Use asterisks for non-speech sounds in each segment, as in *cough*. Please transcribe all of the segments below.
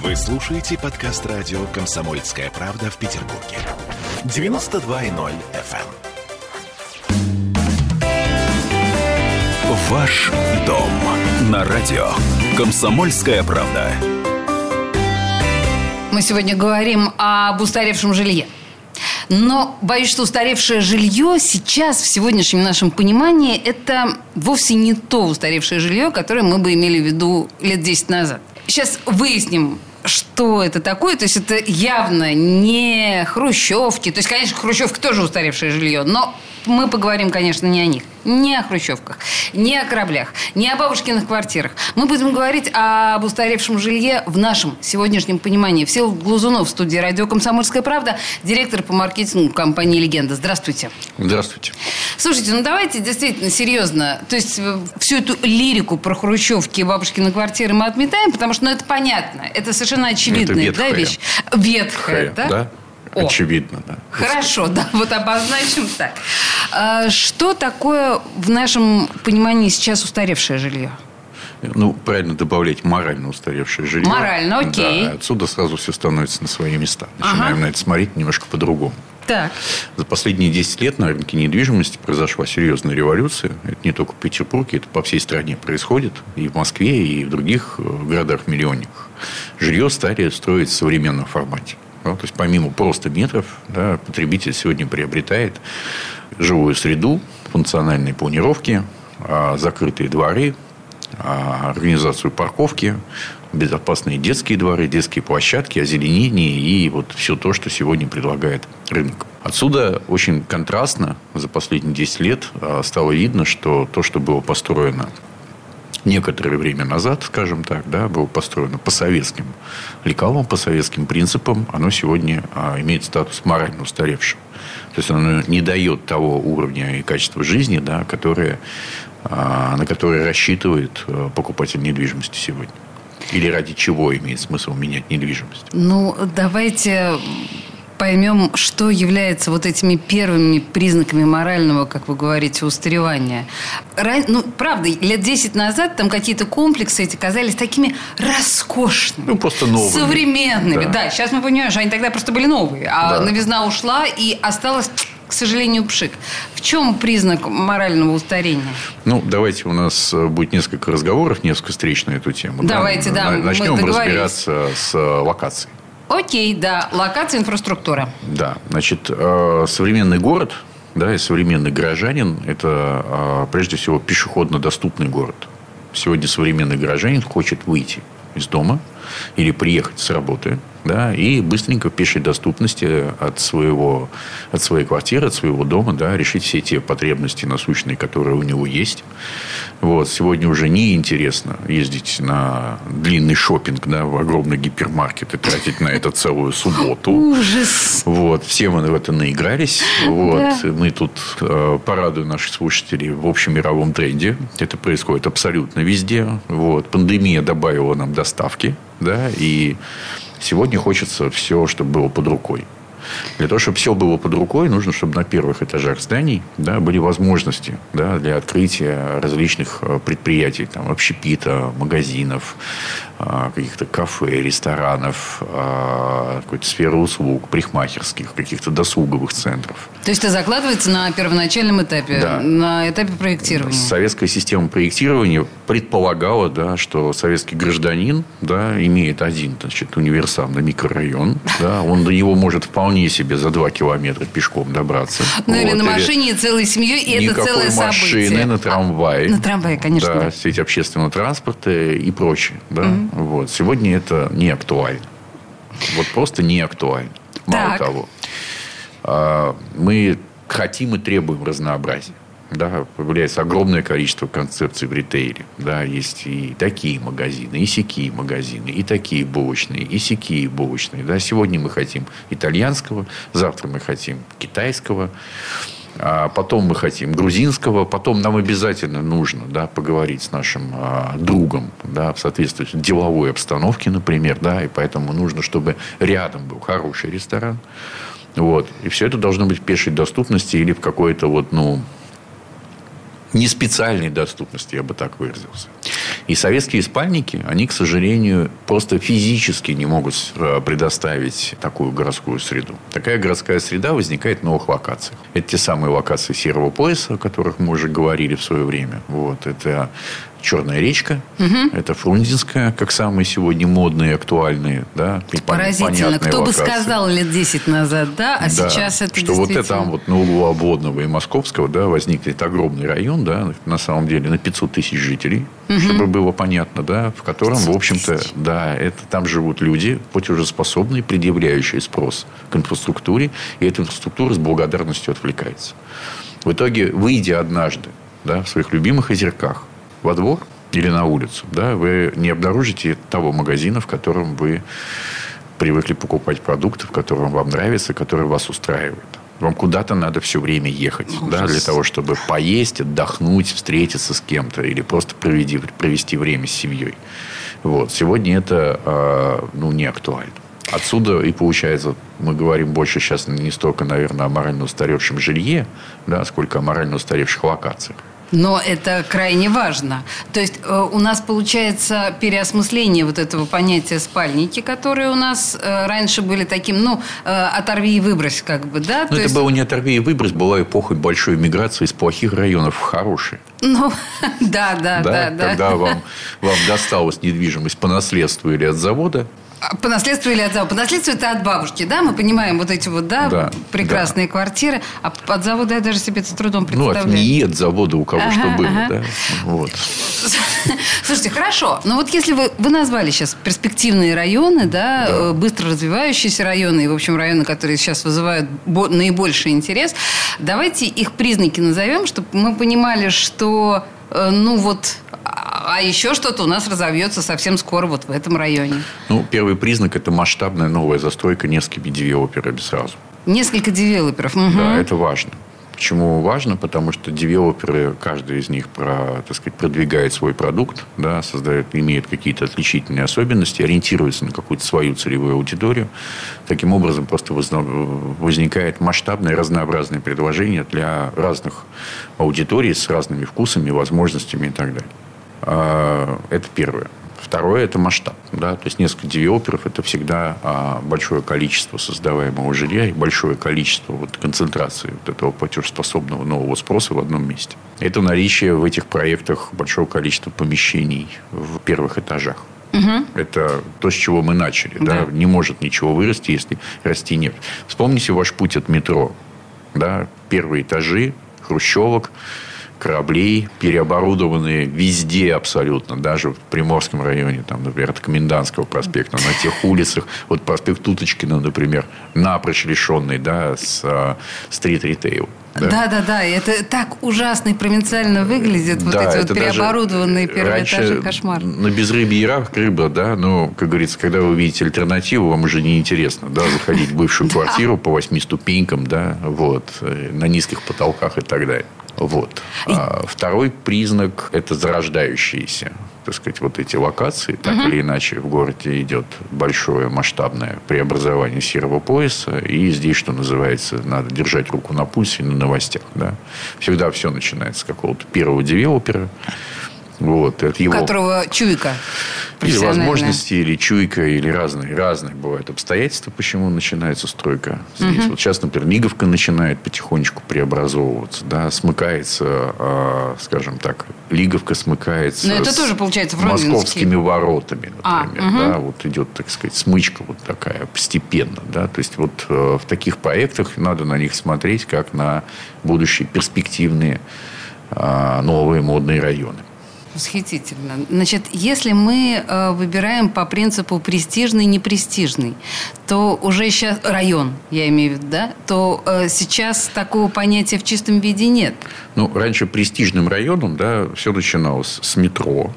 Вы слушаете подкаст радио «Комсомольская правда» в Петербурге. 92.0 FM. эм. Ваш дом на радио «Комсомольская правда». Мы сегодня говорим об устаревшем жилье. Но боюсь, что устаревшее жилье сейчас, в сегодняшнем нашем понимании, это вовсе не то устаревшее жилье, которое мы бы имели в виду лет 10 назад. Сейчас выясним, что это такое. То есть это явно не хрущевки. То есть, конечно, хрущевка тоже устаревшее жилье, но мы поговорим, конечно, не о них. Не о хрущевках, не о кораблях, не о бабушкиных квартирах. Мы будем говорить об устаревшем жилье в нашем сегодняшнем понимании. Всеволод Глазунов в студии «Радио Комсомольская правда», директор по маркетингу компании «Легенда». Здравствуйте. Здравствуйте. Слушайте, ну давайте действительно серьезно. То есть э, всю эту лирику про хрущевки и бабушкины квартиры мы отметаем, потому что ну, это понятно. Это совершенно очевидная Это да, ветхая. вещь. Ветхая, Хэ, да? О. Очевидно, да. Хорошо, да, вот обозначим так. А Что такое в нашем понимании сейчас устаревшее жилье? Ну, правильно добавлять морально устаревшее жилье. Морально, окей. Да, отсюда сразу все становится на свои места. Начинаем на это смотреть немножко по-другому. Так. За последние 10 лет на рынке недвижимости произошла серьезная революция. Это не только в Петербурге, это по всей стране происходит. И в Москве, и в других э, городах-миллионниках. Жилье стали строить в современном формате. Ну, то есть, помимо просто метров, да, потребитель сегодня приобретает живую среду, функциональные планировки, а, закрытые дворы, а, организацию парковки, безопасные детские дворы, детские площадки, озеленение и вот все то, что сегодня предлагает рынок. Отсюда очень контрастно за последние 10 лет а, стало видно, что то, что было построено некоторое время назад, скажем так, да, было построено по советским лекалам, по советским принципам, оно сегодня а, имеет статус морально устаревшего. То есть оно не дает того уровня и качества жизни, да, которое, а, на которое рассчитывает а, покупатель недвижимости сегодня. Или ради чего имеет смысл менять недвижимость? Ну, давайте поймем, что является вот этими первыми признаками морального, как вы говорите, устаревания. Ра- Ну, правда, лет 10 назад там какие-то комплексы эти казались такими роскошными. Ну, просто новыми. Современными, Да. да. Сейчас мы понимаем, что они тогда просто были новые. А Да. новизна ушла, и осталось, к сожалению, пшик. В чем признак морального устарения? Ну, давайте у нас э, будет несколько разговоров, несколько встреч на эту тему. Давайте, да, мы Начнем разбираться с э, локацией. Окей, да, локация, инфраструктура. Да, значит, э, современный город, да, и современный горожанин – это э, прежде всего пешеходно доступный город. Сегодня современный горожанин хочет выйти из дома или приехать с работы, да, и быстренько в пешей доступности от своего, от своей квартиры, от своего дома, да, решить все те потребности насущные, которые у него есть. Вот. Сегодня уже не интересно ездить на длинный шопинг, да, в огромный гипермаркет и тратить на это целую субботу. *laughs* Ужас. Вот, все мы в это наигрались. Вот, мы тут э, порадуем наших слушателей в общем мировом тренде. Это происходит абсолютно везде. Вот, пандемия добавила нам доставки, да, и сегодня хочется все, чтобы было под рукой. Для того, чтобы все было под рукой, нужно, чтобы на первых этажах зданий да, были возможности да, для открытия различных э, предприятий, там, общепита, магазинов, каких-то кафе, ресторанов, а, какой-то сферы услуг, парикмахерских, каких-то досуговых центров. То есть это закладывается на первоначальном этапе, Да. на этапе проектирования. Советская система проектирования предполагала, да, что советский гражданин да, имеет один значит, универсамный микрорайон. Да, он до него может вполне себе за два километра пешком добраться. Ну или на машине целой семьей, и это Никакой целое машины, событие. на трамвае. А, на трамвае, конечно, Да, сеть общественного транспорта и прочее. Да? Вот. Сегодня это не актуально. Вот просто не актуально. Мало Так. того. а, Мы хотим и требуем разнообразия. Да, появляется огромное количество концепций в ритейле. Да, есть и такие магазины, и сякие магазины, и такие булочные, и сякие булочные. Да, сегодня мы хотим итальянского, завтра мы хотим китайского, а потом мы хотим грузинского, потом нам обязательно нужно да, поговорить с нашим а, другом да, в соответствии с деловой обстановке, например, да, и поэтому нужно, чтобы рядом был хороший ресторан. Вот. И все это должно быть в пешей доступности или в какой-то вот, ну, не специальной доступности, я бы так выразился. И советские спальники, они, к сожалению, просто физически не могут э, предоставить такую городскую среду. Такая городская среда возникает в новых локациях. Это те самые локации серого пояса, о которых мы уже говорили в свое время. Вот. Это Черная речка, угу. это Фрунзенская, как самые сегодня модные, актуальные, да, Поразительно. Кто локации. бы сказал лет 10 назад, да, а да, сейчас это Что вот это там вот на углу Обводного и Московского, да, возникнет огромный район, да, на самом деле на 500 тысяч жителей, угу. чтобы было понятно, да, в котором, в общем-то, да, это там живут люди, платежеспособные, предъявляющие спрос к инфраструктуре, и эта инфраструктура с благодарностью отвлекается. В итоге, выйдя однажды да, в своих любимых озерках, во двор или на улицу, да, вы не обнаружите того магазина, в котором вы привыкли покупать продукты, в котором вам нравится, который вас устраивает. Вам куда-то надо все время ехать, Ужас. да, для того, чтобы поесть, отдохнуть, встретиться с кем-то или просто проведи, провести время с семьей. Вот. Сегодня это э, ну, не актуально. Отсюда и получается, мы говорим больше сейчас не столько, наверное, о морально устаревшем жилье, да, сколько о морально устаревших локациях. Но это крайне важно. То есть э, у нас получается переосмысление вот этого понятия спальники, которые у нас э, раньше были таким, ну, э, оторви и выбрось, как бы, да? Но ну, это есть... было не оторви и выбрось, была эпоха большой миграции из плохих районов в хорошие. Ну, *laughs* да, да, да, да. Когда Вам, вам досталась недвижимость по наследству или от завода, по наследству или от завода? По наследству это от бабушки, да? Мы понимаем вот эти вот, да, да прекрасные да. квартиры. А от завода я даже себе это с трудом представляю. Ну, от НИИ, от завода у кого ага, что было, ага. да? Вот. *laughs* Слушайте, хорошо. Но вот если вы, вы назвали сейчас перспективные районы, да, да, э, быстро развивающиеся районы, и, в общем, районы, которые сейчас вызывают наибольший интерес, давайте их признаки назовем, чтобы мы понимали, что, э, ну, вот а еще что-то у нас разовьется совсем скоро вот в этом районе. Ну, первый признак – это масштабная новая застройка несколькими девелоперами сразу. Несколько девелоперов. Угу. Да, это важно. Почему важно? Потому что девелоперы, каждый из них про, так сказать, продвигает свой продукт, да, создает, имеет какие-то отличительные особенности, ориентируется на какую-то свою целевую аудиторию. Таким образом, просто возникает масштабное разнообразное предложение для разных аудиторий с разными вкусами, возможностями и так далее. А, это первое. Второе – это масштаб. Да? То есть, несколько девелоперов – это всегда а, большое количество создаваемого жилья и большое количество вот, концентрации вот этого платежеспособного нового спроса в одном месте. Это наличие в этих проектах большого количества помещений в первых этажах. Угу. Это то, с чего мы начали. Да. Да? Не может ничего вырасти, если расти нет. Вспомните ваш путь от метро. Да? Первые этажи, хрущевок – кораблей, переоборудованные везде абсолютно, даже в Приморском районе, там, например, от Комендантского проспекта, на тех улицах, вот проспект Уточкина, например, напрочь лишенный, да, с а, стрит-ритейл. Да. да, да, да. Это так ужасно и провинциально выглядит. Вот эти вот переоборудованные первые этажи. Кошмар. На безрыбье и рыба, да. Но, как говорится, когда вы увидите альтернативу, вам уже не интересно, да, заходить в бывшую *laughs* квартиру по восьми ступенькам, да, вот, э, на низких потолках и так далее. Вот. А второй признак – это зарождающиеся так сказать, вот эти локации, так угу. или иначе, в городе идет большое масштабное преобразование серого пояса, и здесь, что называется, надо держать руку на пульсе на новостях. Да? Всегда все начинается с какого-то первого девелопера, вот, от его... Которого чуйка. Или возможности, или чуйка, или разные, разные бывают обстоятельства, почему начинается стройка здесь. Угу. Вот сейчас, например, Миговка начинает потихонечку преобразовываться, да, смыкается, э, скажем так, Лиговка смыкается. Но это тоже получается московскими воротами, а, например, а, угу. да, вот идет, так сказать, смычка вот такая постепенно, да, то есть вот э, в таких проектах надо на них смотреть как на будущие перспективные э, новые модные районы. Восхитительно. Значит, если мы э, выбираем по принципу престижный, непрестижный, то уже сейчас район, я имею в виду, да, то э, сейчас такого понятия в чистом виде нет. Ну, раньше престижным районом, да, все начиналось с метро,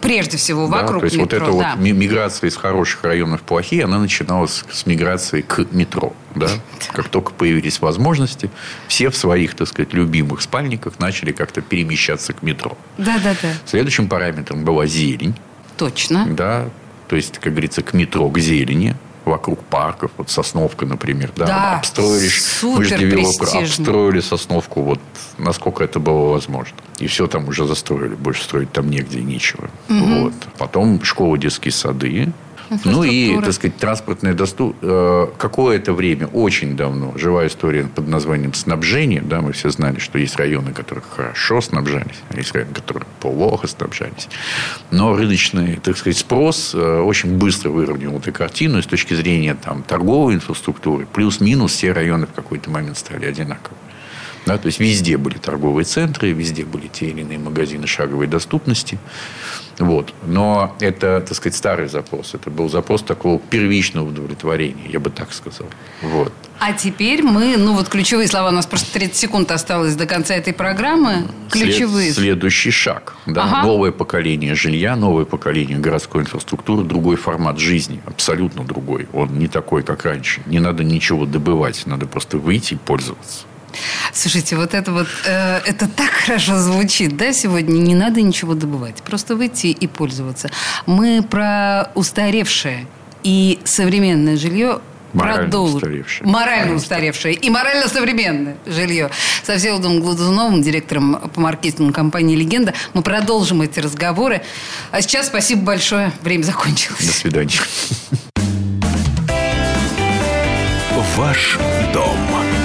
Прежде всего, вокруг да, то есть метро. Вот эта да. вот миграция из хороших районов в плохие, она начиналась с миграции к метро. Да? *laughs* Как только появились возможности, все в своих, так сказать, любимых спальниках начали как-то перемещаться к метро. Да, да, да. Следующим параметром была зелень. Точно. Да, то есть, как говорится, к метро, к зелени. Вокруг парков. Вот Сосновка, например. Да, Да, обстроились. Мы же обстроили Сосновку вот насколько это было возможно. И все там уже застроили. Больше строить там негде нечего. Вот. Потом школы, детские сады. Ну и, так сказать, транспортная доступность. Какое-то время, очень давно, живая история под названием снабжение. Да, мы все знали, что есть районы, которые хорошо снабжались, а есть районы, которые плохо снабжались. Но рыночный, так сказать, спрос э, очень быстро выровнял эту картину. И с точки зрения там, торговой инфраструктуры, плюс-минус все районы в какой-то момент стали одинаковыми. Да, то есть везде были торговые центры, везде были те или иные магазины шаговой доступности. Вот. Но это, так сказать, старый запрос. Это был запрос такого первичного удовлетворения, я бы так сказал. Вот. А теперь мы, ну вот ключевые слова, у нас просто 30 секунд осталось до конца этой программы. Ключевые. След- следующий шаг. Да? Ага. Новое поколение жилья, новое поколение городской инфраструктуры, другой формат жизни, абсолютно другой. Он не такой, как раньше. Не надо ничего добывать, надо просто выйти и пользоваться. Слушайте, вот это вот, э, это так хорошо звучит, да, сегодня? Не надо ничего добывать, просто выйти и пользоваться. Мы про устаревшее и современное жилье Морально продолжим. устаревшее. Морально устаревшее и морально современное жилье. Со Всеволодом Глазуновым, директором по маркетингу компании «Легенда». Мы продолжим эти разговоры. А сейчас спасибо большое. Время закончилось. До свидания. Ваш дом